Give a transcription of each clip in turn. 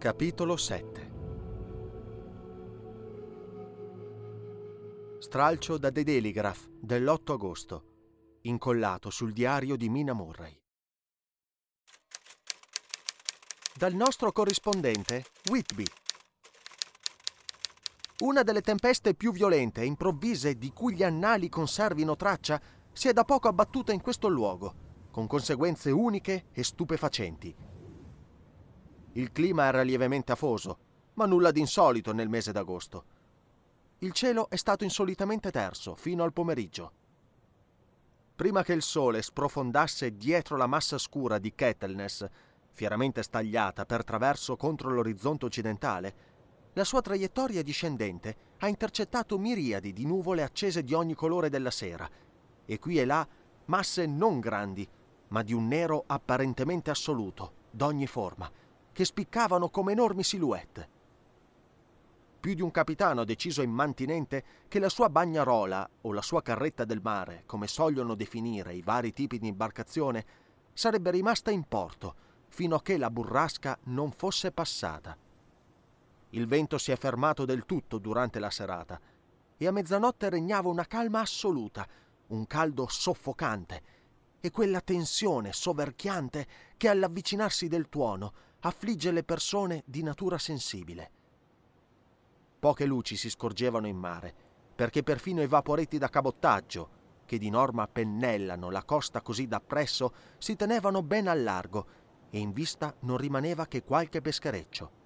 Capitolo 7 Stralcio da The Telegraph dell'8 agosto, incollato sul diario di Mina Murray. Dal nostro corrispondente, Whitby. Una delle tempeste più violente e improvvise di cui gli annali conservino traccia si è da poco abbattuta in questo luogo, con conseguenze uniche e stupefacenti. Il clima era lievemente afoso, ma nulla di insolito nel mese d'agosto. Il cielo è stato insolitamente terso fino al pomeriggio. Prima che il sole sprofondasse dietro la massa scura di Kettleness, fieramente stagliata per traverso contro l'orizzonte occidentale, la sua traiettoria discendente ha intercettato miriadi di nuvole accese di ogni colore della sera, e qui e là masse non grandi, ma di un nero apparentemente assoluto, d'ogni forma, che spiccavano come enormi silhouette. Più di un capitano ha deciso immantinente che la sua bagnarola o la sua carretta del mare, come sogliono definire i vari tipi di imbarcazione, sarebbe rimasta in porto fino a che la burrasca non fosse passata. Il vento si è fermato del tutto durante la serata e a mezzanotte regnava una calma assoluta, un caldo soffocante e quella tensione soverchiante che all'avvicinarsi del tuono affligge le persone di natura sensibile. Poche luci si scorgevano in mare, perché perfino i vaporetti da cabottaggio, che di norma pennellano la costa così dappresso, si tenevano ben al largo e in vista non rimaneva che qualche peschereccio.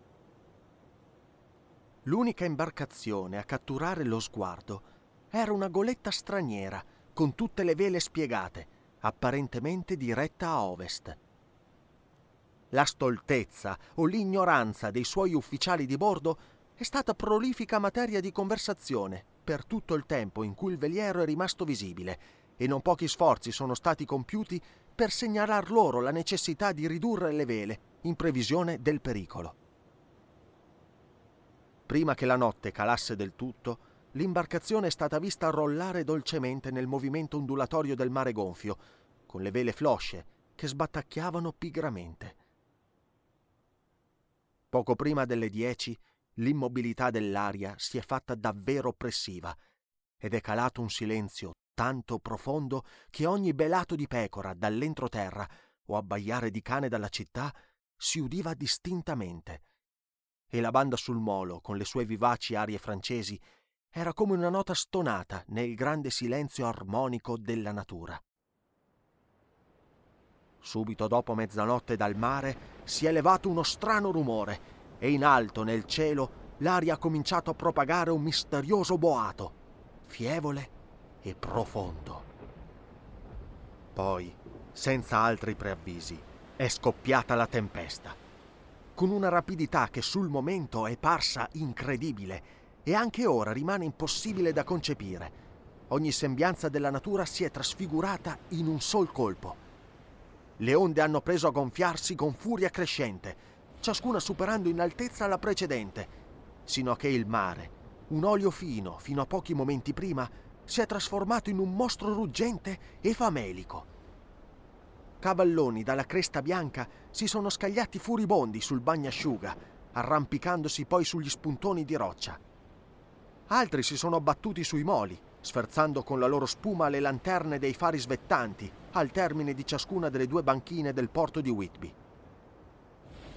L'unica imbarcazione a catturare lo sguardo era una goletta straniera con tutte le vele spiegate, apparentemente diretta a ovest. La stoltezza o l'ignoranza dei suoi ufficiali di bordo è stata prolifica materia di conversazione per tutto il tempo in cui il veliero è rimasto visibile e non pochi sforzi sono stati compiuti per segnalar loro la necessità di ridurre le vele in previsione del pericolo. Prima che la notte calasse del tutto, l'imbarcazione è stata vista rollare dolcemente nel movimento ondulatorio del mare gonfio, con le vele flosce che sbattacchiavano pigramente. Poco prima delle dieci, l'immobilità dell'aria si è fatta davvero oppressiva ed è calato un silenzio tanto profondo che ogni belato di pecora dall'entroterra o abbaiare di cane dalla città si udiva distintamente. E la banda sul molo, con le sue vivaci arie francesi, era come una nota stonata nel grande silenzio armonico della natura. Subito dopo mezzanotte dal mare si è levato uno strano rumore e in alto nel cielo l'aria ha cominciato a propagare un misterioso boato, fievole e profondo. Poi, senza altri preavvisi, è scoppiata la tempesta, con una rapidità che sul momento è parsa incredibile e anche ora rimane impossibile da concepire. Ogni sembianza della natura si è trasfigurata in un sol colpo. Le onde hanno preso a gonfiarsi con furia crescente, ciascuna superando in altezza la precedente, sino a che il mare, un olio fino fino a pochi momenti prima, si è trasformato in un mostro ruggente e famelico. Cavalloni dalla cresta bianca si sono scagliati furibondi sul bagnasciuga, arrampicandosi poi sugli spuntoni di roccia. Altri si sono abbattuti sui moli, sferzando con la loro spuma le lanterne dei fari svettanti al termine di ciascuna delle due banchine del porto di Whitby.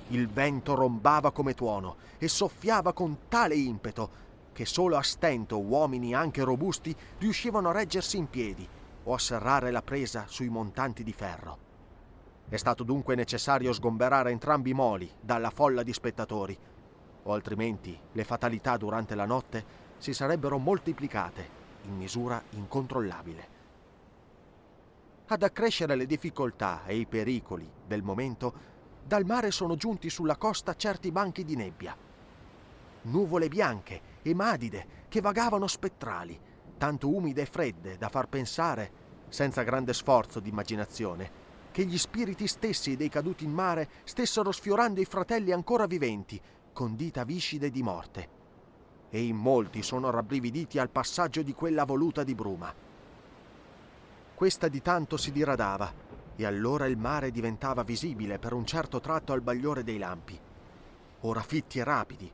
Il vento rombava come tuono e soffiava con tale impeto che solo a stento uomini anche robusti riuscivano a reggersi in piedi o a serrare la presa sui montanti di ferro. È stato dunque necessario sgomberare entrambi i moli dalla folla di spettatori, o altrimenti le fatalità durante la notte si sarebbero moltiplicate in misura incontrollabile. Ad accrescere le difficoltà e i pericoli del momento, dal mare sono giunti sulla costa certi banchi di nebbia. Nuvole bianche e madide che vagavano spettrali, tanto umide e fredde da far pensare, senza grande sforzo di immaginazione, che gli spiriti stessi dei caduti in mare stessero sfiorando i fratelli ancora viventi, con dita viscide di morte e in molti sono rabbrividiti al passaggio di quella voluta di bruma. Questa di tanto si diradava e allora il mare diventava visibile per un certo tratto al bagliore dei lampi. ora fitti e rapidi,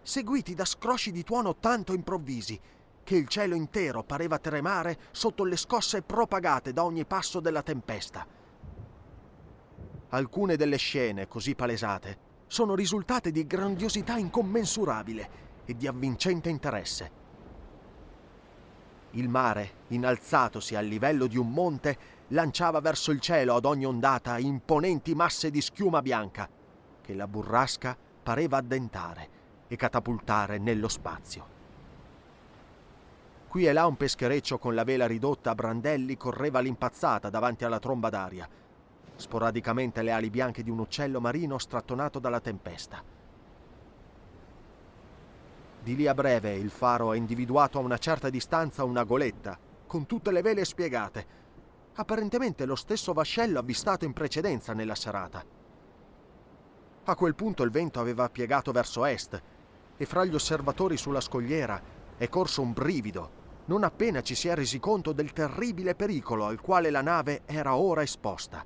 seguiti da scrosci di tuono tanto improvvisi che il cielo intero pareva tremare sotto le scosse propagate da ogni passo della tempesta. Alcune delle scene così palesate sono risultate di grandiosità incommensurabile e di avvincente interesse. Il mare, innalzatosi al livello di un monte, lanciava verso il cielo ad ogni ondata imponenti masse di schiuma bianca che la burrasca pareva addentare e catapultare nello spazio. Qui e là un peschereccio con la vela ridotta a brandelli correva all'impazzata davanti alla tromba d'aria. Sporadicamente le ali bianche di un uccello marino strattonato dalla tempesta. Di lì a breve il faro ha individuato a una certa distanza una goletta, con tutte le vele spiegate. Apparentemente lo stesso vascello avvistato in precedenza nella serata. A quel punto il vento aveva piegato verso est e fra gli osservatori sulla scogliera è corso un brivido non appena ci si è resi conto del terribile pericolo al quale la nave era ora esposta.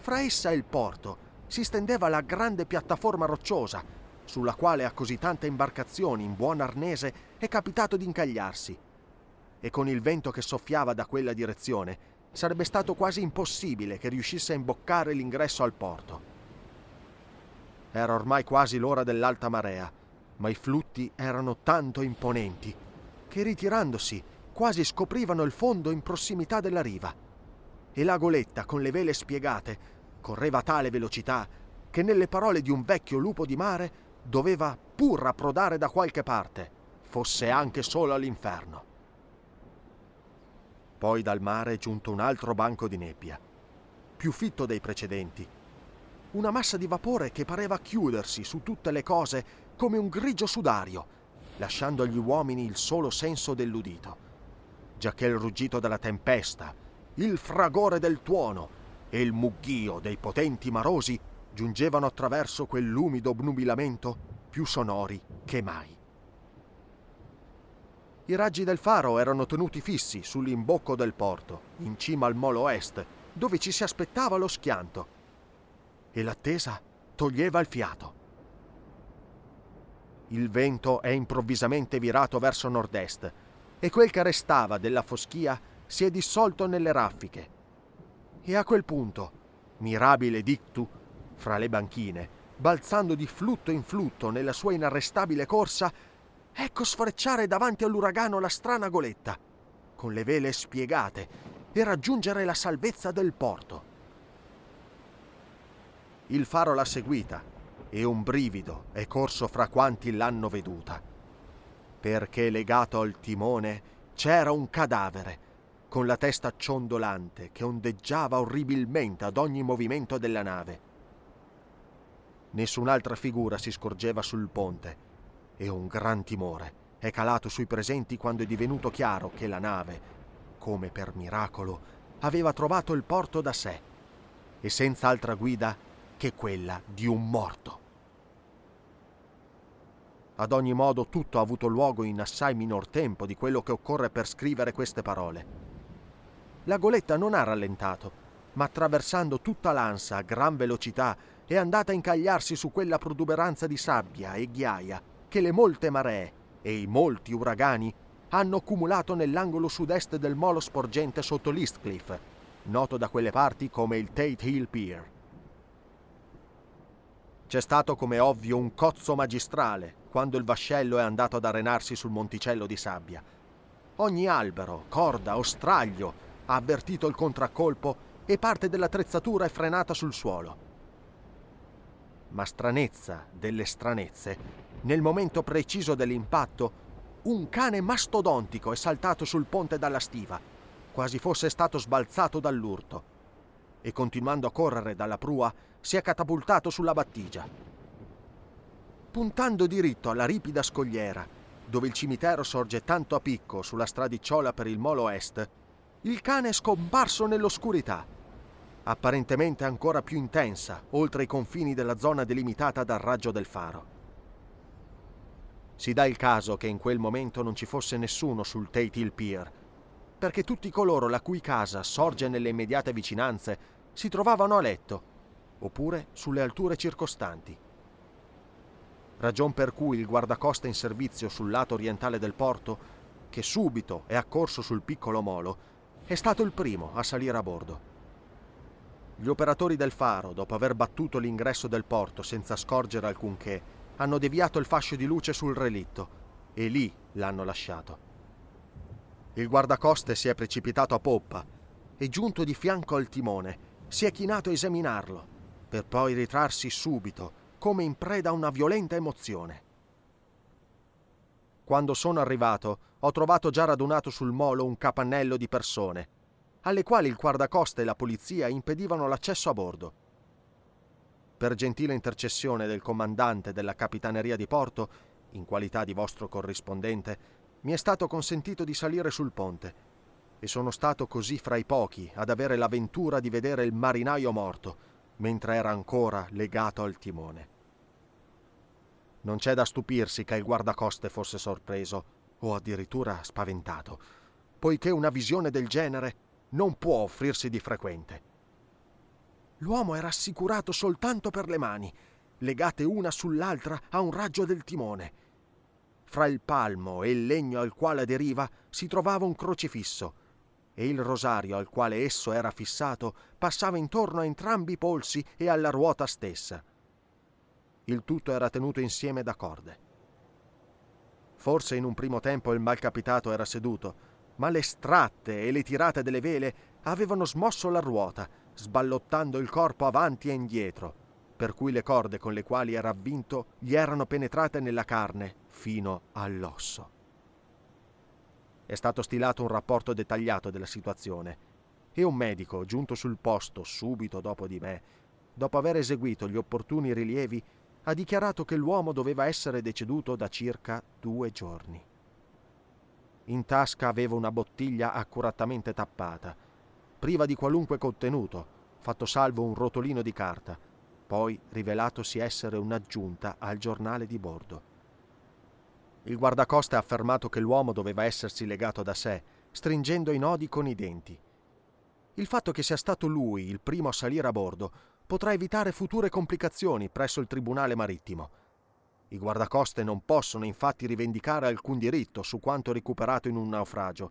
Fra essa e il porto si stendeva la grande piattaforma rocciosa, sulla quale a così tante imbarcazioni in buon arnese è capitato di incagliarsi. E con il vento che soffiava da quella direzione, sarebbe stato quasi impossibile che riuscisse a imboccare l'ingresso al porto. Era ormai quasi l'ora dell'alta marea, ma i flutti erano tanto imponenti che ritirandosi quasi scoprivano il fondo in prossimità della riva. E la goletta, con le vele spiegate, correva a tale velocità che nelle parole di un vecchio lupo di mare doveva pur approdare da qualche parte, fosse anche solo all'inferno. Poi dal mare è giunto un altro banco di nebbia, più fitto dei precedenti. Una massa di vapore che pareva chiudersi su tutte le cose come un grigio sudario, lasciando agli uomini il solo senso dell'udito, giacché il ruggito della tempesta, il fragore del tuono e il mugghio dei potenti marosi giungevano attraverso quell'umido obnubilamento più sonori che mai. I raggi del faro erano tenuti fissi sull'imbocco del porto, in cima al molo est, dove ci si aspettava lo schianto, e l'attesa toglieva il fiato. Il vento è improvvisamente virato verso nord-est e quel che restava della foschia si è dissolto nelle raffiche. E a quel punto, mirabile dictu, fra le banchine, balzando di flutto in flutto nella sua inarrestabile corsa, ecco sfrecciare davanti all'uragano la strana goletta, con le vele spiegate, e raggiungere la salvezza del porto. Il faro l'ha seguita e un brivido è corso fra quanti l'hanno veduta, perché legato al timone c'era un cadavere con la testa ciondolante che ondeggiava orribilmente ad ogni movimento della nave. Nessun'altra figura si scorgeva sul ponte e un gran timore è calato sui presenti quando è divenuto chiaro che la nave, come per miracolo, aveva trovato il porto da sé e senza altra guida che quella di un morto. Ad ogni modo tutto ha avuto luogo in assai minor tempo di quello che occorre per scrivere queste parole. La goletta non ha rallentato, ma attraversando tutta l'ansa a gran velocità è andata a incagliarsi su quella protuberanza di sabbia e ghiaia che le molte maree e i molti uragani hanno accumulato nell'angolo sud-est del molo sporgente sotto l'Eastcliff, noto da quelle parti come il Tate Hill Pier. C'è stato come ovvio un cozzo magistrale quando il vascello è andato ad arenarsi sul monticello di sabbia. Ogni albero, corda o straglio ha avvertito il contraccolpo e parte dell'attrezzatura è frenata sul suolo. Ma stranezza delle stranezze, nel momento preciso dell'impatto, un cane mastodontico è saltato sul ponte dalla stiva, quasi fosse stato sbalzato dall'urto, e continuando a correre dalla prua si è catapultato sulla battigia. Puntando diritto alla ripida scogliera, dove il cimitero sorge tanto a picco sulla stradicciola per il molo est, il cane è scomparso nell'oscurità, apparentemente ancora più intensa, oltre i confini della zona delimitata dal raggio del faro. Si dà il caso che in quel momento non ci fosse nessuno sul Tate Hill Pier, perché tutti coloro la cui casa sorge nelle immediate vicinanze si trovavano a letto, oppure sulle alture circostanti. ragion per cui il guardacosta in servizio sul lato orientale del porto, che subito è accorso sul piccolo molo, è stato il primo a salire a bordo. Gli operatori del faro, dopo aver battuto l'ingresso del porto senza scorgere alcunché, hanno deviato il fascio di luce sul relitto e lì l'hanno lasciato. Il guardacoste si è precipitato a poppa e giunto di fianco al timone si è chinato a esaminarlo, per poi ritrarsi subito, come in preda a una violenta emozione. Quando sono arrivato, ho trovato già radunato sul molo un capannello di persone, alle quali il guardacoste e la polizia impedivano l'accesso a bordo. Per gentile intercessione del comandante della capitaneria di porto, in qualità di vostro corrispondente, mi è stato consentito di salire sul ponte e sono stato così fra i pochi ad avere la ventura di vedere il marinaio morto mentre era ancora legato al timone. Non c'è da stupirsi che il guardacoste fosse sorpreso o addirittura spaventato, poiché una visione del genere non può offrirsi di frequente. L'uomo era assicurato soltanto per le mani, legate una sull'altra a un raggio del timone, fra il palmo e il legno al quale aderiva si trovava un crocifisso e il rosario al quale esso era fissato passava intorno a entrambi i polsi e alla ruota stessa. Il tutto era tenuto insieme da corde. Forse in un primo tempo il malcapitato era seduto, ma le stratte e le tirate delle vele avevano smosso la ruota, sballottando il corpo avanti e indietro, per cui le corde con le quali era avvinto gli erano penetrate nella carne fino all'osso. È stato stilato un rapporto dettagliato della situazione e un medico, giunto sul posto subito dopo di me, dopo aver eseguito gli opportuni rilievi, ha dichiarato che l'uomo doveva essere deceduto da circa due giorni. In tasca aveva una bottiglia accuratamente tappata, priva di qualunque contenuto, fatto salvo un rotolino di carta, poi rivelatosi essere un'aggiunta al giornale di bordo. Il guardacoste ha affermato che l'uomo doveva essersi legato da sé, stringendo i nodi con i denti. Il fatto che sia stato lui il primo a salire a bordo potrà evitare future complicazioni presso il Tribunale marittimo. I guardacoste non possono infatti rivendicare alcun diritto su quanto recuperato in un naufragio,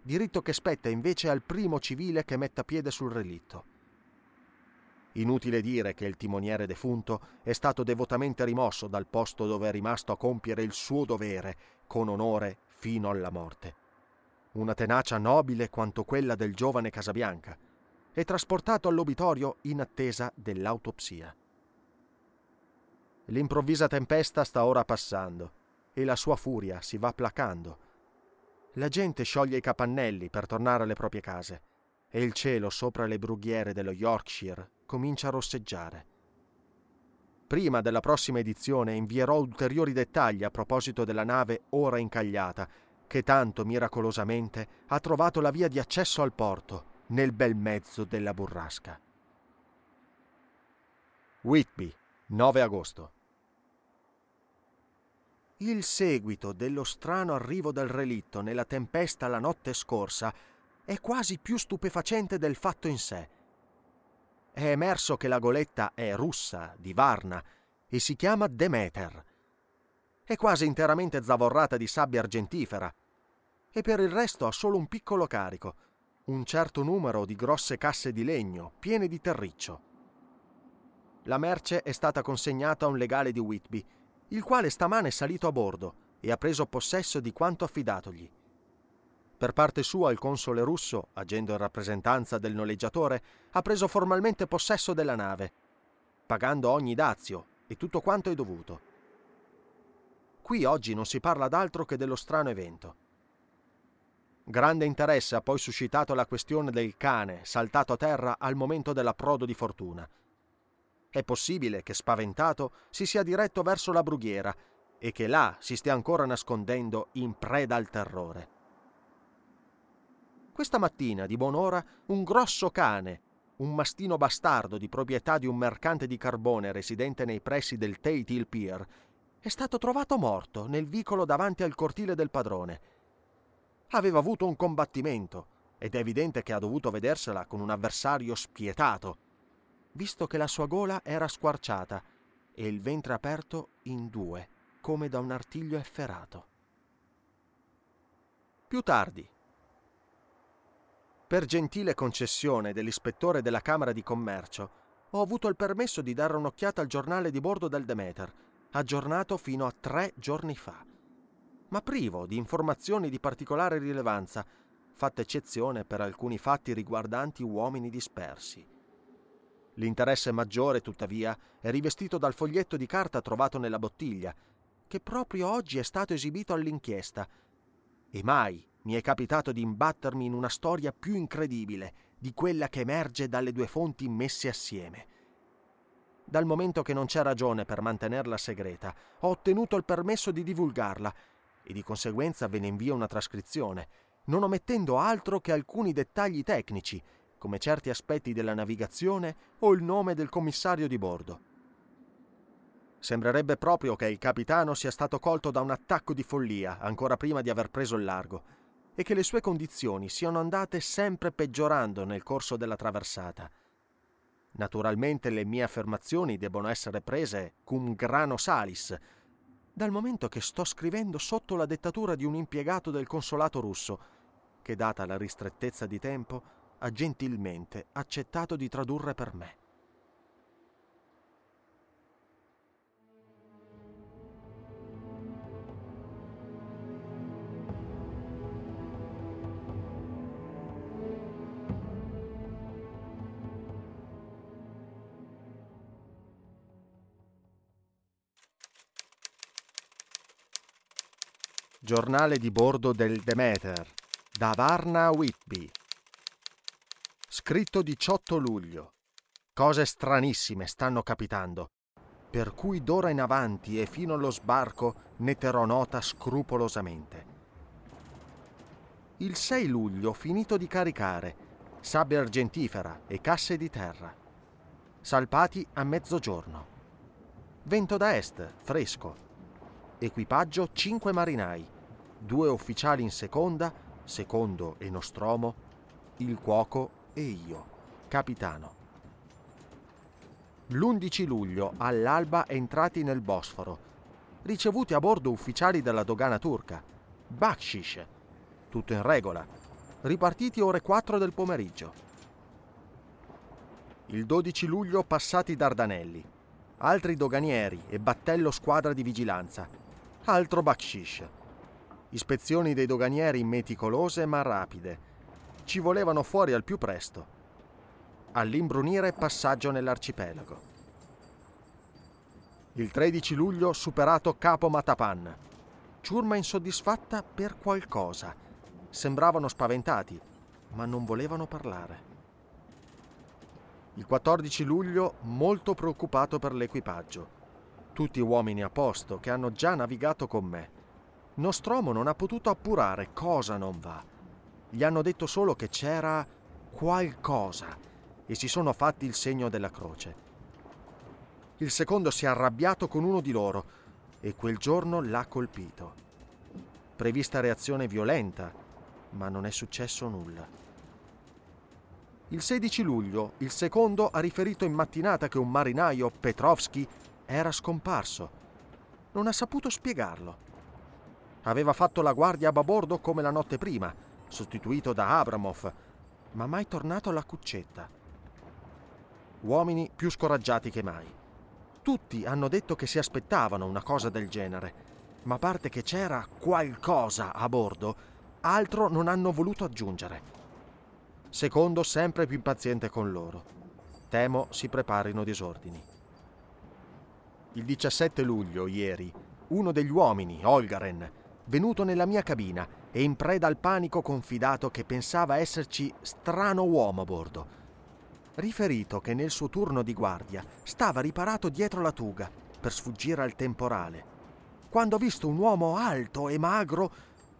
diritto che spetta invece al primo civile che metta piede sul relitto. Inutile dire che il timoniere defunto è stato devotamente rimosso dal posto dove è rimasto a compiere il suo dovere con onore fino alla morte. Una tenacia nobile quanto quella del giovane Casabianca, e trasportato all'obitorio in attesa dell'autopsia. L'improvvisa tempesta sta ora passando e la sua furia si va placando. La gente scioglie i capannelli per tornare alle proprie case e il cielo sopra le brughiere dello Yorkshire comincia a rosseggiare. Prima della prossima edizione invierò ulteriori dettagli a proposito della nave ora incagliata, che tanto miracolosamente ha trovato la via di accesso al porto nel bel mezzo della burrasca. Whitby, 9 agosto. Il seguito dello strano arrivo del relitto nella tempesta la notte scorsa è quasi più stupefacente del fatto in sé è emerso che la goletta è russa, di Varna, e si chiama Demeter. È quasi interamente zavorrata di sabbia argentifera e per il resto ha solo un piccolo carico, un certo numero di grosse casse di legno piene di terriccio. La merce è stata consegnata a un legale di Whitby, il quale stamane è salito a bordo e ha preso possesso di quanto affidatogli. Per parte sua il console russo, agendo in rappresentanza del noleggiatore, ha preso formalmente possesso della nave, pagando ogni dazio e tutto quanto è dovuto. Qui oggi non si parla d'altro che dello strano evento. Grande interesse ha poi suscitato la questione del cane saltato a terra al momento dell'approdo di fortuna. È possibile che, spaventato, si sia diretto verso la brughiera e che là si stia ancora nascondendo in preda al terrore. Questa mattina, di buon'ora, un grosso cane, un mastino bastardo di proprietà di un mercante di carbone residente nei pressi del Tate Hill Pier, è stato trovato morto nel vicolo davanti al cortile del padrone. Aveva avuto un combattimento ed è evidente che ha dovuto vedersela con un avversario spietato, visto che la sua gola era squarciata e il ventre aperto in due, come da un artiglio efferato. Più tardi, per gentile concessione dell'ispettore della Camera di Commercio, ho avuto il permesso di dare un'occhiata al giornale di bordo del Demeter, aggiornato fino a tre giorni fa, ma privo di informazioni di particolare rilevanza, fatta eccezione per alcuni fatti riguardanti uomini dispersi. L'interesse maggiore, tuttavia, è rivestito dal foglietto di carta trovato nella bottiglia, che proprio oggi è stato esibito all'inchiesta, e mai mi è capitato di imbattermi in una storia più incredibile di quella che emerge dalle due fonti messe assieme. Dal momento che non c'è ragione per mantenerla segreta, ho ottenuto il permesso di divulgarla e di conseguenza ve ne invio una trascrizione, non omettendo altro che alcuni dettagli tecnici, come certi aspetti della navigazione o il nome del commissario di bordo. Sembrerebbe proprio che il capitano sia stato colto da un attacco di follia ancora prima di aver preso il largo e che le sue condizioni siano andate sempre peggiorando nel corso della traversata. Naturalmente le mie affermazioni debbono essere prese cum grano salis, dal momento che sto scrivendo sotto la dettatura di un impiegato del consolato russo, che data la ristrettezza di tempo ha gentilmente accettato di tradurre per me. Giornale di bordo del Demeter, da Varna Whitby. Scritto 18 luglio. Cose stranissime stanno capitando, per cui d'ora in avanti e fino allo sbarco ne terrò nota scrupolosamente. Il 6 luglio ho finito di caricare sabbia argentifera e casse di terra. Salpati a mezzogiorno. Vento da est, fresco. Equipaggio 5 marinai due ufficiali in seconda, secondo e Nostromo, il cuoco e io, capitano. L'11 luglio, all'alba, entrati nel Bosforo, ricevuti a bordo ufficiali della dogana turca, Bakshish, tutto in regola, ripartiti ore 4 del pomeriggio. Il 12 luglio passati Dardanelli, altri doganieri e battello squadra di vigilanza, altro Bakshish, Ispezioni dei doganieri meticolose ma rapide. Ci volevano fuori al più presto. All'imbrunire passaggio nell'arcipelago. Il 13 luglio superato Capo Matapan. Ciurma insoddisfatta per qualcosa. Sembravano spaventati, ma non volevano parlare. Il 14 luglio molto preoccupato per l'equipaggio. Tutti uomini a posto che hanno già navigato con me Nostromo non ha potuto appurare cosa non va. Gli hanno detto solo che c'era qualcosa e si sono fatti il segno della croce. Il secondo si è arrabbiato con uno di loro e quel giorno l'ha colpito. Prevista reazione violenta, ma non è successo nulla. Il 16 luglio il secondo ha riferito in mattinata che un marinaio, Petrovski, era scomparso. Non ha saputo spiegarlo. Aveva fatto la guardia a babordo come la notte prima, sostituito da Abramov, ma mai tornato alla cuccetta. Uomini più scoraggiati che mai. Tutti hanno detto che si aspettavano una cosa del genere, ma a parte che c'era qualcosa a bordo, altro non hanno voluto aggiungere. Secondo sempre più impaziente con loro. Temo si preparino disordini. Il 17 luglio, ieri, uno degli uomini, Olgaren, venuto nella mia cabina e in preda al panico confidato che pensava esserci strano uomo a bordo. Riferito che nel suo turno di guardia stava riparato dietro la tuga per sfuggire al temporale. Quando ha visto un uomo alto e magro,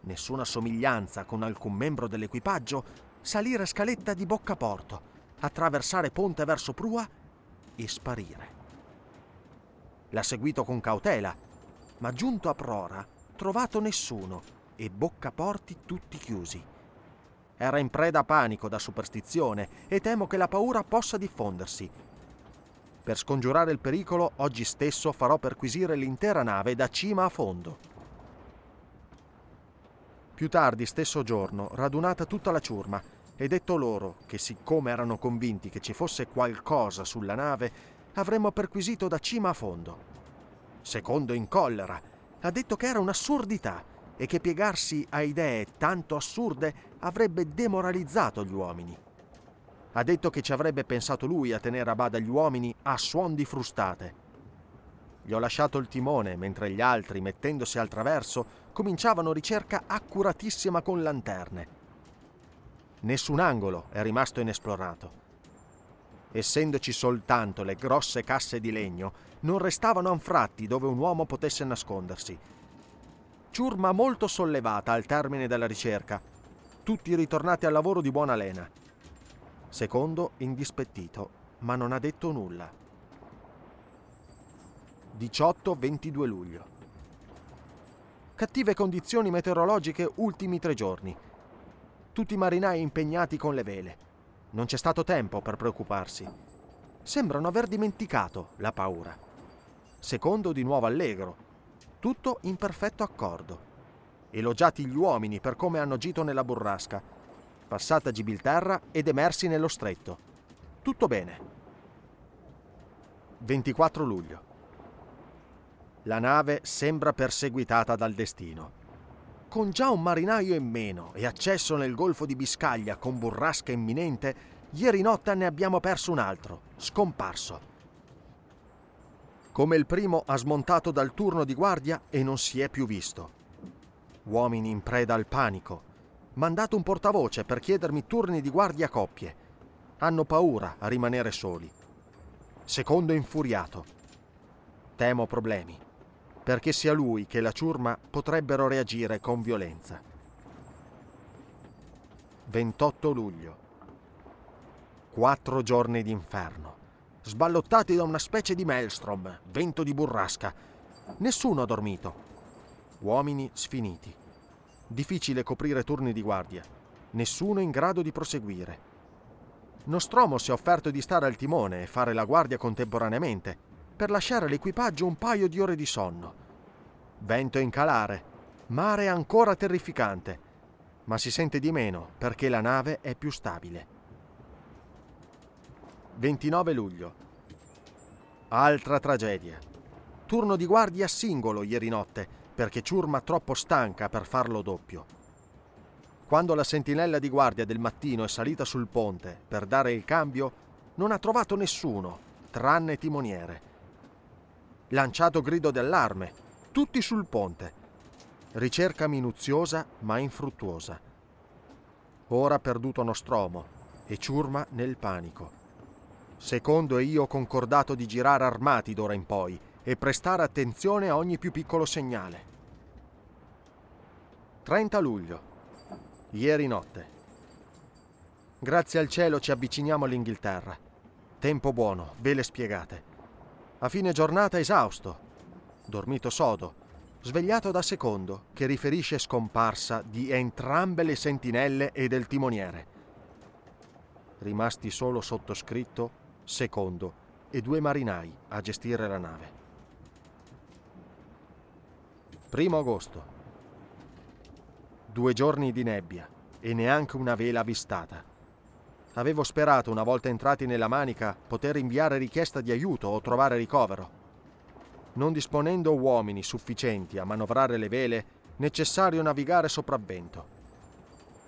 nessuna somiglianza con alcun membro dell'equipaggio, salire scaletta di boccaporto, attraversare ponte verso prua e sparire. L'ha seguito con cautela, ma giunto a prora trovato nessuno e boccaporti tutti chiusi. Era in preda a panico da superstizione e temo che la paura possa diffondersi. Per scongiurare il pericolo, oggi stesso farò perquisire l'intera nave da cima a fondo. Più tardi, stesso giorno, radunata tutta la ciurma e detto loro che siccome erano convinti che ci fosse qualcosa sulla nave, avremmo perquisito da cima a fondo. Secondo in collera, ha detto che era un'assurdità e che piegarsi a idee tanto assurde avrebbe demoralizzato gli uomini. Ha detto che ci avrebbe pensato lui a tenere a bada gli uomini a suon di frustate. Gli ho lasciato il timone mentre gli altri, mettendosi al traverso, cominciavano ricerca accuratissima con lanterne. Nessun angolo è rimasto inesplorato. Essendoci soltanto le grosse casse di legno, non restavano anfratti dove un uomo potesse nascondersi. Ciurma molto sollevata al termine della ricerca, tutti ritornati al lavoro di buona lena. Secondo indispettito, ma non ha detto nulla. 18-22 luglio. Cattive condizioni meteorologiche ultimi tre giorni. Tutti i marinai impegnati con le vele. Non c'è stato tempo per preoccuparsi. Sembrano aver dimenticato la paura. Secondo di nuovo allegro. Tutto in perfetto accordo. Elogiati gli uomini per come hanno agito nella burrasca passata Gibilterra ed emersi nello stretto. Tutto bene. 24 luglio. La nave sembra perseguitata dal destino. Con già un marinaio in meno e accesso nel golfo di Biscaglia con burrasca imminente, ieri notte ne abbiamo perso un altro, scomparso. Come il primo ha smontato dal turno di guardia e non si è più visto. Uomini in preda al panico, mandato un portavoce per chiedermi turni di guardia a coppie. Hanno paura a rimanere soli. Secondo infuriato. Temo problemi, perché sia lui che la ciurma potrebbero reagire con violenza. 28 luglio. Quattro giorni d'inferno, sballottati da una specie di maelstrom, vento di burrasca. Nessuno ha dormito. Uomini sfiniti. Difficile coprire turni di guardia. Nessuno in grado di proseguire. Nostromo si è offerto di stare al timone e fare la guardia contemporaneamente, per lasciare all'equipaggio un paio di ore di sonno. Vento in calare, mare ancora terrificante, ma si sente di meno perché la nave è più stabile. 29 luglio. Altra tragedia. Turno di guardia singolo ieri notte, perché ciurma troppo stanca per farlo doppio. Quando la sentinella di guardia del mattino è salita sul ponte per dare il cambio, non ha trovato nessuno, tranne timoniere. Lanciato grido d'allarme, tutti sul ponte. Ricerca minuziosa ma infruttuosa. Ora perduto Nostromo e ciurma nel panico. Secondo e io ho concordato di girare armati d'ora in poi e prestare attenzione a ogni più piccolo segnale. 30 luglio. Ieri notte. Grazie al cielo ci avviciniamo all'Inghilterra. Tempo buono, vele spiegate. A fine giornata esausto, dormito sodo, svegliato da secondo che riferisce scomparsa di entrambe le sentinelle e del timoniere. Rimasti solo sottoscritto, secondo e due marinai a gestire la nave. Primo agosto. Due giorni di nebbia e neanche una vela avvistata. Avevo sperato, una volta entrati nella manica, poter inviare richiesta di aiuto o trovare ricovero. Non disponendo uomini sufficienti a manovrare le vele, necessario navigare sopravvento.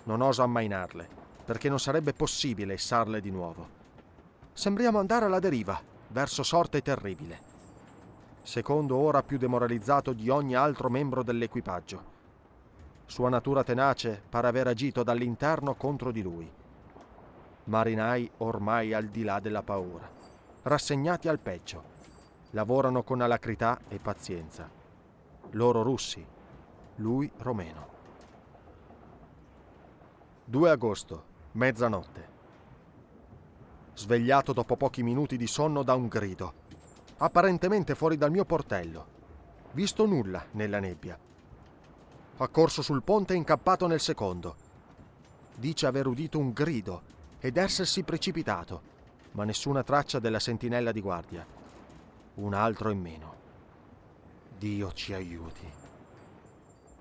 Non oso ammainarle, perché non sarebbe possibile issarle di nuovo. Sembriamo andare alla deriva, verso sorte terribile. Secondo ora più demoralizzato di ogni altro membro dell'equipaggio sua natura tenace pare aver agito dall'interno contro di lui. Marinai ormai al di là della paura, rassegnati al peggio, lavorano con alacrità e pazienza. Loro russi, lui romeno. 2 agosto, mezzanotte. Svegliato dopo pochi minuti di sonno da un grido, apparentemente fuori dal mio portello. Visto nulla nella nebbia ha corso sul ponte e incappato nel secondo. Dice aver udito un grido ed essersi precipitato. ma nessuna traccia della sentinella di guardia. Un altro in meno. Dio ci aiuti.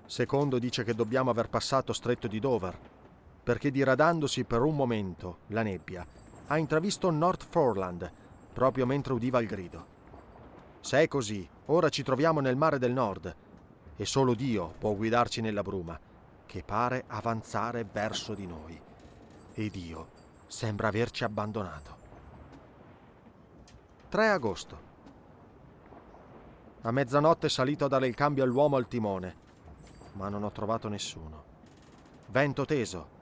Secondo dice che dobbiamo aver passato stretto di Dover, perché diradandosi per un momento la nebbia, ha intravisto North Foreland, proprio mentre udiva il grido. Se è così, ora ci troviamo nel mare del nord, e solo Dio può guidarci nella bruma, che pare avanzare verso di noi. E Dio sembra averci abbandonato. 3 agosto. A mezzanotte è salito a dare il cambio all'uomo al timone, ma non ho trovato nessuno. Vento teso.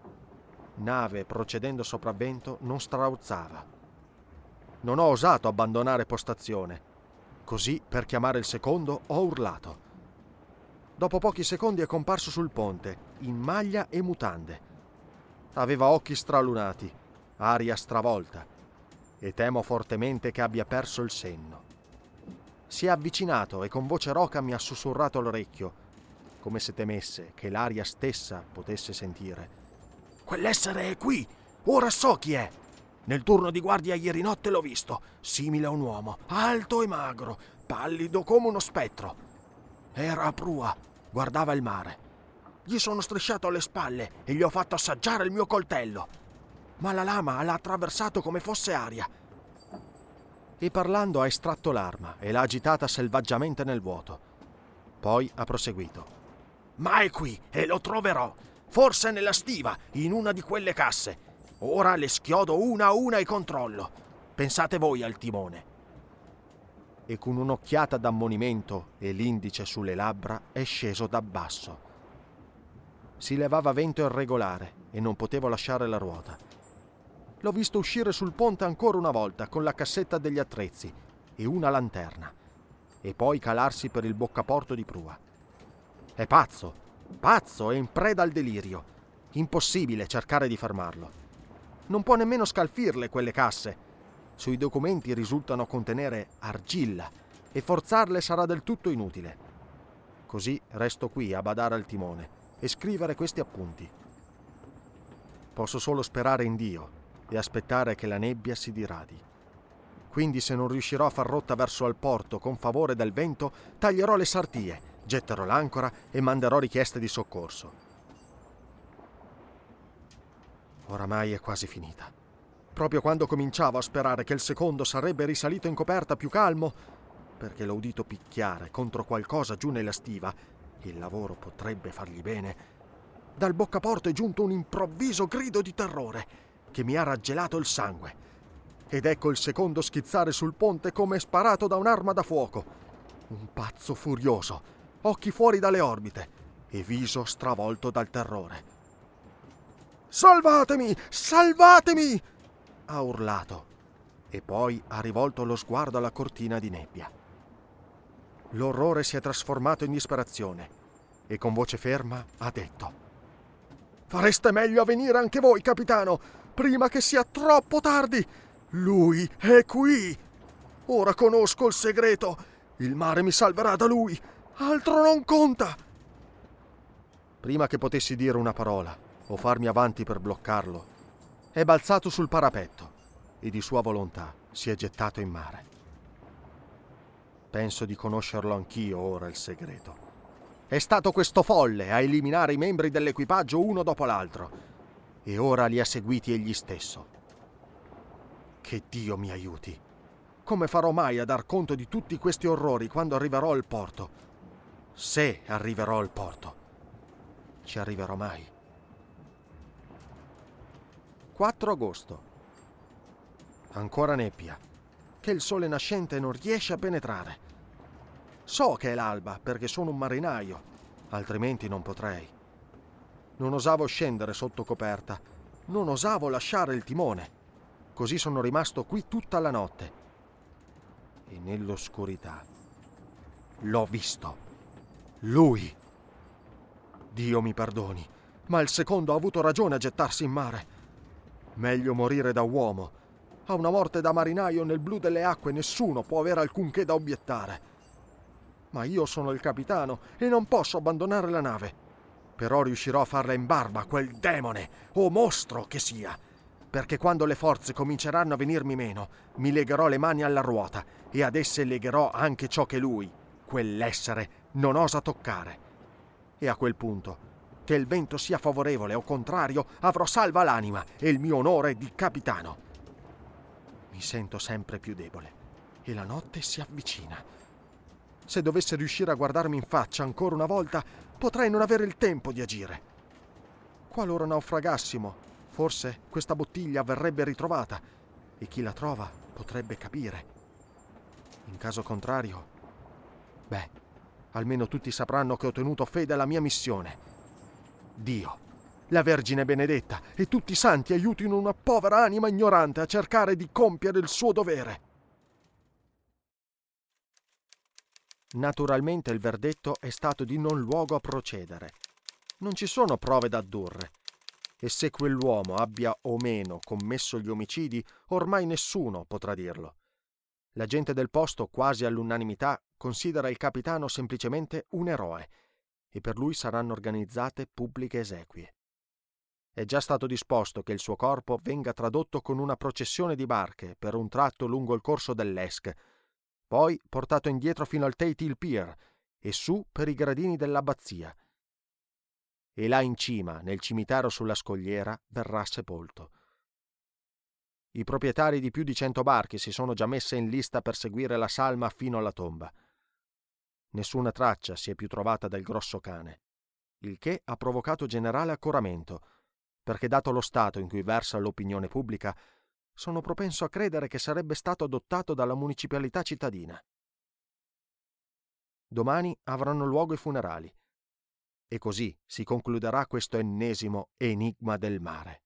Nave procedendo sopravvento non strauzzava. Non ho osato abbandonare postazione. Così, per chiamare il secondo, ho urlato. Dopo pochi secondi è comparso sul ponte, in maglia e mutande. Aveva occhi stralunati, aria stravolta, e temo fortemente che abbia perso il senno. Si è avvicinato e con voce roca mi ha sussurrato all'orecchio, come se temesse che l'aria stessa potesse sentire. Quell'essere è qui! Ora so chi è! Nel turno di guardia ieri notte l'ho visto, simile a un uomo, alto e magro, pallido come uno spettro. Era a prua, guardava il mare. Gli sono strisciato alle spalle e gli ho fatto assaggiare il mio coltello. Ma la lama l'ha attraversato come fosse aria. E parlando ha estratto l'arma e l'ha agitata selvaggiamente nel vuoto. Poi ha proseguito. Ma è qui e lo troverò. Forse nella stiva, in una di quelle casse. Ora le schiodo una a una e controllo. Pensate voi al timone. E con un'occhiata d'ammonimento e l'indice sulle labbra è sceso da basso. Si levava vento irregolare e non potevo lasciare la ruota. L'ho visto uscire sul ponte ancora una volta con la cassetta degli attrezzi e una lanterna, e poi calarsi per il boccaporto di prua. È pazzo, pazzo e in preda al delirio. Impossibile cercare di fermarlo. Non può nemmeno scalfirle quelle casse. Sui documenti risultano contenere argilla e forzarle sarà del tutto inutile. Così resto qui a badare al timone e scrivere questi appunti. Posso solo sperare in Dio e aspettare che la nebbia si diradi. Quindi se non riuscirò a far rotta verso al porto con favore del vento, taglierò le sartie getterò l'ancora e manderò richieste di soccorso. Oramai è quasi finita. Proprio quando cominciavo a sperare che il secondo sarebbe risalito in coperta più calmo, perché l'ho udito picchiare contro qualcosa giù nella stiva, il lavoro potrebbe fargli bene, dal boccaporto è giunto un improvviso grido di terrore che mi ha raggelato il sangue. Ed ecco il secondo schizzare sul ponte come sparato da un'arma da fuoco. Un pazzo furioso occhi fuori dalle orbite e viso stravolto dal terrore. Salvatemi! Salvatemi! ha urlato e poi ha rivolto lo sguardo alla cortina di nebbia. L'orrore si è trasformato in disperazione e con voce ferma ha detto Fareste meglio a venire anche voi, capitano, prima che sia troppo tardi. Lui è qui. Ora conosco il segreto. Il mare mi salverà da lui Altro non conta! Prima che potessi dire una parola o farmi avanti per bloccarlo, è balzato sul parapetto e di sua volontà si è gettato in mare. Penso di conoscerlo anch'io ora il segreto. È stato questo folle a eliminare i membri dell'equipaggio uno dopo l'altro e ora li ha seguiti egli stesso. Che Dio mi aiuti! Come farò mai a dar conto di tutti questi orrori quando arriverò al porto? Se arriverò al porto. Ci arriverò mai. 4 agosto. Ancora nebbia, che il sole nascente non riesce a penetrare. So che è l'alba perché sono un marinaio, altrimenti non potrei. Non osavo scendere sotto coperta, non osavo lasciare il timone. Così sono rimasto qui tutta la notte. E nell'oscurità l'ho visto. Lui. Dio mi perdoni, ma il secondo ha avuto ragione a gettarsi in mare. Meglio morire da uomo. A una morte da marinaio nel blu delle acque nessuno può avere alcunché da obiettare. Ma io sono il capitano e non posso abbandonare la nave. Però riuscirò a farla in barba quel demone o mostro che sia. perché quando le forze cominceranno a venirmi meno, mi legherò le mani alla ruota e ad esse legherò anche ciò che lui, quell'essere, non osa toccare. E a quel punto, che il vento sia favorevole o contrario, avrò salva l'anima e il mio onore di capitano. Mi sento sempre più debole e la notte si avvicina. Se dovesse riuscire a guardarmi in faccia ancora una volta, potrei non avere il tempo di agire. Qualora naufragassimo, forse questa bottiglia verrebbe ritrovata e chi la trova potrebbe capire. In caso contrario, beh, almeno tutti sapranno che ho tenuto fede alla mia missione. Dio, la Vergine benedetta e tutti i santi aiutino una povera anima ignorante a cercare di compiere il suo dovere. Naturalmente il verdetto è stato di non luogo a procedere. Non ci sono prove da addurre. E se quell'uomo abbia o meno commesso gli omicidi, ormai nessuno potrà dirlo. La gente del posto, quasi all'unanimità, considera il capitano semplicemente un eroe e per lui saranno organizzate pubbliche esequie. È già stato disposto che il suo corpo venga tradotto con una processione di barche per un tratto lungo il corso dell'Esk, poi portato indietro fino al Tate Hill Pier e su per i gradini dell'abbazia. E là in cima, nel cimitero sulla scogliera, verrà sepolto. I proprietari di più di cento barche si sono già messe in lista per seguire la salma fino alla tomba. Nessuna traccia si è più trovata del grosso cane, il che ha provocato generale accoramento, perché dato lo stato in cui versa l'opinione pubblica, sono propenso a credere che sarebbe stato adottato dalla municipalità cittadina. Domani avranno luogo i funerali. E così si concluderà questo ennesimo enigma del mare.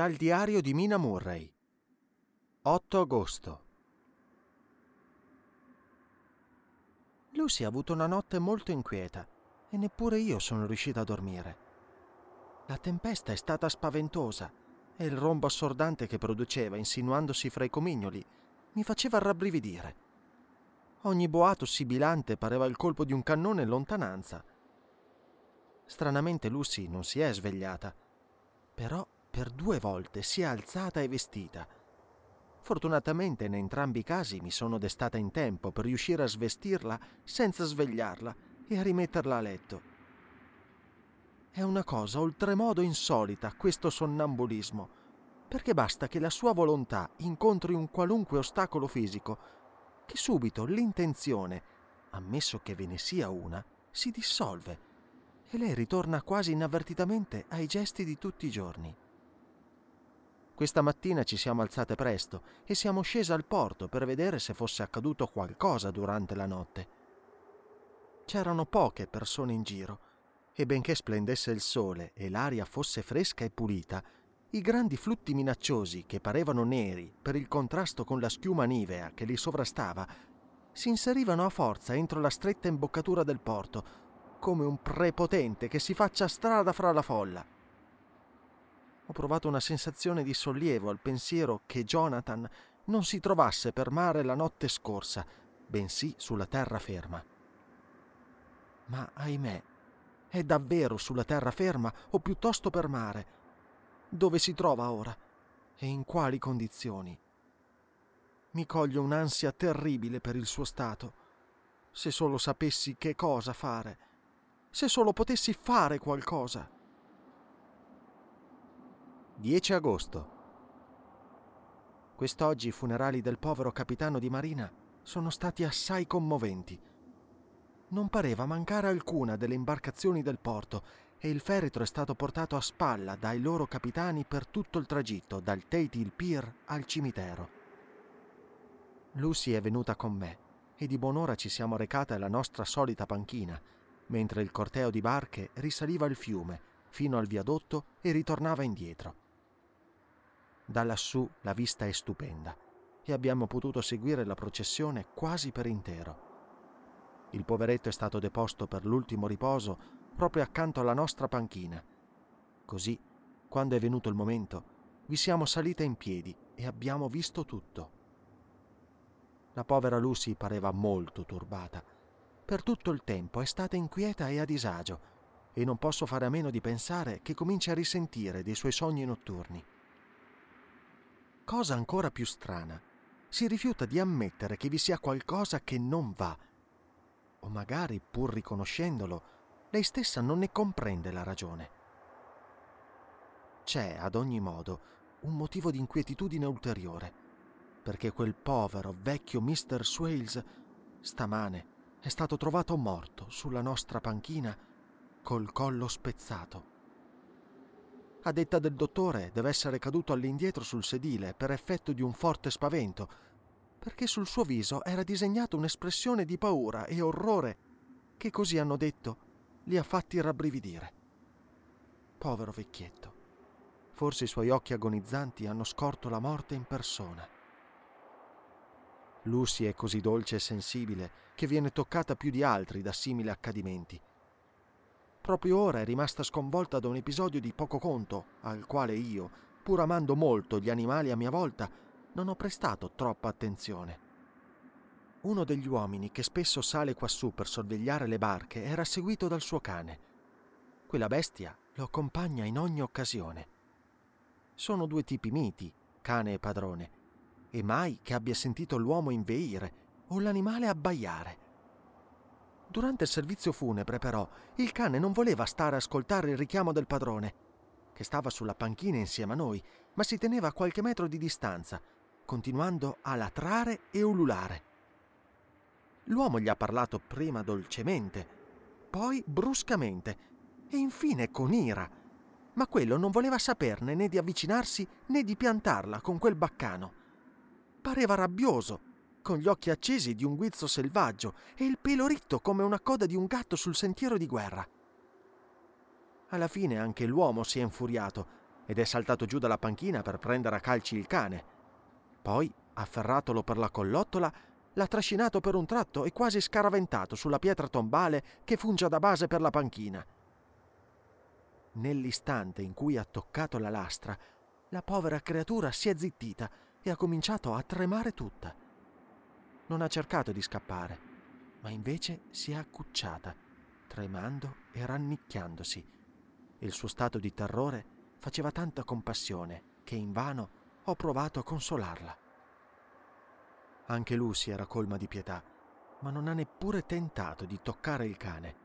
Dal diario di Mina Murray 8 agosto Lucy ha avuto una notte molto inquieta e neppure io sono riuscita a dormire. La tempesta è stata spaventosa e il rombo assordante che produceva insinuandosi fra i comignoli mi faceva rabbrividire. Ogni boato sibilante pareva il colpo di un cannone in lontananza. Stranamente Lucy non si è svegliata, però per due volte si è alzata e vestita. Fortunatamente in entrambi i casi mi sono destata in tempo per riuscire a svestirla senza svegliarla e a rimetterla a letto. È una cosa oltremodo insolita questo sonnambulismo, perché basta che la sua volontà incontri un qualunque ostacolo fisico, che subito l'intenzione, ammesso che ve ne sia una, si dissolve e lei ritorna quasi inavvertitamente ai gesti di tutti i giorni. Questa mattina ci siamo alzate presto e siamo scese al porto per vedere se fosse accaduto qualcosa durante la notte. C'erano poche persone in giro e benché splendesse il sole e l'aria fosse fresca e pulita, i grandi flutti minacciosi che parevano neri per il contrasto con la schiuma nivea che li sovrastava si inserivano a forza entro la stretta imboccatura del porto, come un prepotente che si faccia strada fra la folla ho provato una sensazione di sollievo al pensiero che Jonathan non si trovasse per mare la notte scorsa, bensì sulla terraferma. Ma ahimè, è davvero sulla terraferma o piuttosto per mare? Dove si trova ora e in quali condizioni? Mi coglie un'ansia terribile per il suo stato. Se solo sapessi che cosa fare, se solo potessi fare qualcosa. 10 agosto. Quest'oggi i funerali del povero capitano di marina sono stati assai commoventi. Non pareva mancare alcuna delle imbarcazioni del porto e il feretro è stato portato a spalla dai loro capitani per tutto il tragitto dal Tate Hill Pier al cimitero. Lucy è venuta con me e di buon'ora ci siamo recate alla nostra solita panchina, mentre il corteo di barche risaliva il fiume fino al viadotto e ritornava indietro. Da lassù la vista è stupenda e abbiamo potuto seguire la processione quasi per intero. Il poveretto è stato deposto per l'ultimo riposo proprio accanto alla nostra panchina. Così, quando è venuto il momento, vi siamo salite in piedi e abbiamo visto tutto. La povera Lucy pareva molto turbata. Per tutto il tempo è stata inquieta e a disagio e non posso fare a meno di pensare che comincia a risentire dei suoi sogni notturni. Cosa ancora più strana, si rifiuta di ammettere che vi sia qualcosa che non va o magari, pur riconoscendolo, lei stessa non ne comprende la ragione. C'è, ad ogni modo, un motivo di inquietudine ulteriore, perché quel povero vecchio Mr. Swales stamane è stato trovato morto sulla nostra panchina col collo spezzato. A detta del dottore deve essere caduto all'indietro sul sedile per effetto di un forte spavento perché sul suo viso era disegnata un'espressione di paura e orrore che, così hanno detto, li ha fatti rabbrividire. Povero vecchietto. Forse i suoi occhi agonizzanti hanno scorto la morte in persona. Lucy è così dolce e sensibile che viene toccata più di altri da simili accadimenti. Proprio ora è rimasta sconvolta da un episodio di poco conto, al quale io, pur amando molto gli animali a mia volta, non ho prestato troppa attenzione. Uno degli uomini che spesso sale quassù per sorvegliare le barche era seguito dal suo cane. Quella bestia lo accompagna in ogni occasione. Sono due tipi miti, cane e padrone, e mai che abbia sentito l'uomo inveire o l'animale abbaiare. Durante il servizio funebre, però, il cane non voleva stare a ascoltare il richiamo del padrone, che stava sulla panchina insieme a noi, ma si teneva a qualche metro di distanza continuando a latrare e ululare. L'uomo gli ha parlato prima dolcemente, poi bruscamente e infine con ira, ma quello non voleva saperne né di avvicinarsi né di piantarla con quel baccano. Pareva rabbioso, con gli occhi accesi di un guizzo selvaggio e il pelo ritto come una coda di un gatto sul sentiero di guerra. Alla fine anche l'uomo si è infuriato ed è saltato giù dalla panchina per prendere a calci il cane. Poi, afferratolo per la collottola, l'ha trascinato per un tratto e quasi scaraventato sulla pietra tombale che funge da base per la panchina. Nell'istante in cui ha toccato la lastra, la povera creatura si è zittita e ha cominciato a tremare tutta. Non ha cercato di scappare, ma invece si è accucciata, tremando e rannicchiandosi. Il suo stato di terrore faceva tanta compassione che invano ho provato a consolarla. Anche Lucy era colma di pietà, ma non ha neppure tentato di toccare il cane,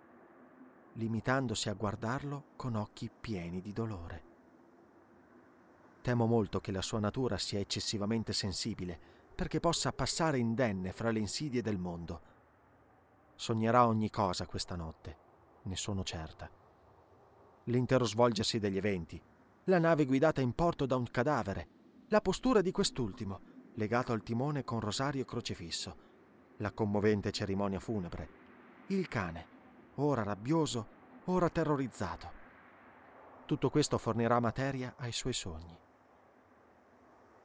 limitandosi a guardarlo con occhi pieni di dolore. Temo molto che la sua natura sia eccessivamente sensibile perché possa passare indenne fra le insidie del mondo. Sognerà ogni cosa questa notte, ne sono certa. L'intero svolgersi degli eventi, la nave guidata in porto da un cadavere, la postura di quest'ultimo, legato al timone con rosario e crocefisso, la commovente cerimonia funebre, il cane, ora rabbioso, ora terrorizzato. Tutto questo fornirà materia ai suoi sogni.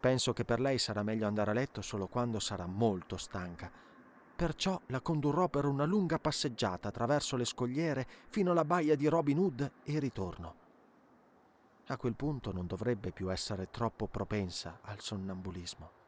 Penso che per lei sarà meglio andare a letto solo quando sarà molto stanca. Perciò la condurrò per una lunga passeggiata attraverso le scogliere fino alla baia di Robin Hood e ritorno a quel punto non dovrebbe più essere troppo propensa al sonnambulismo.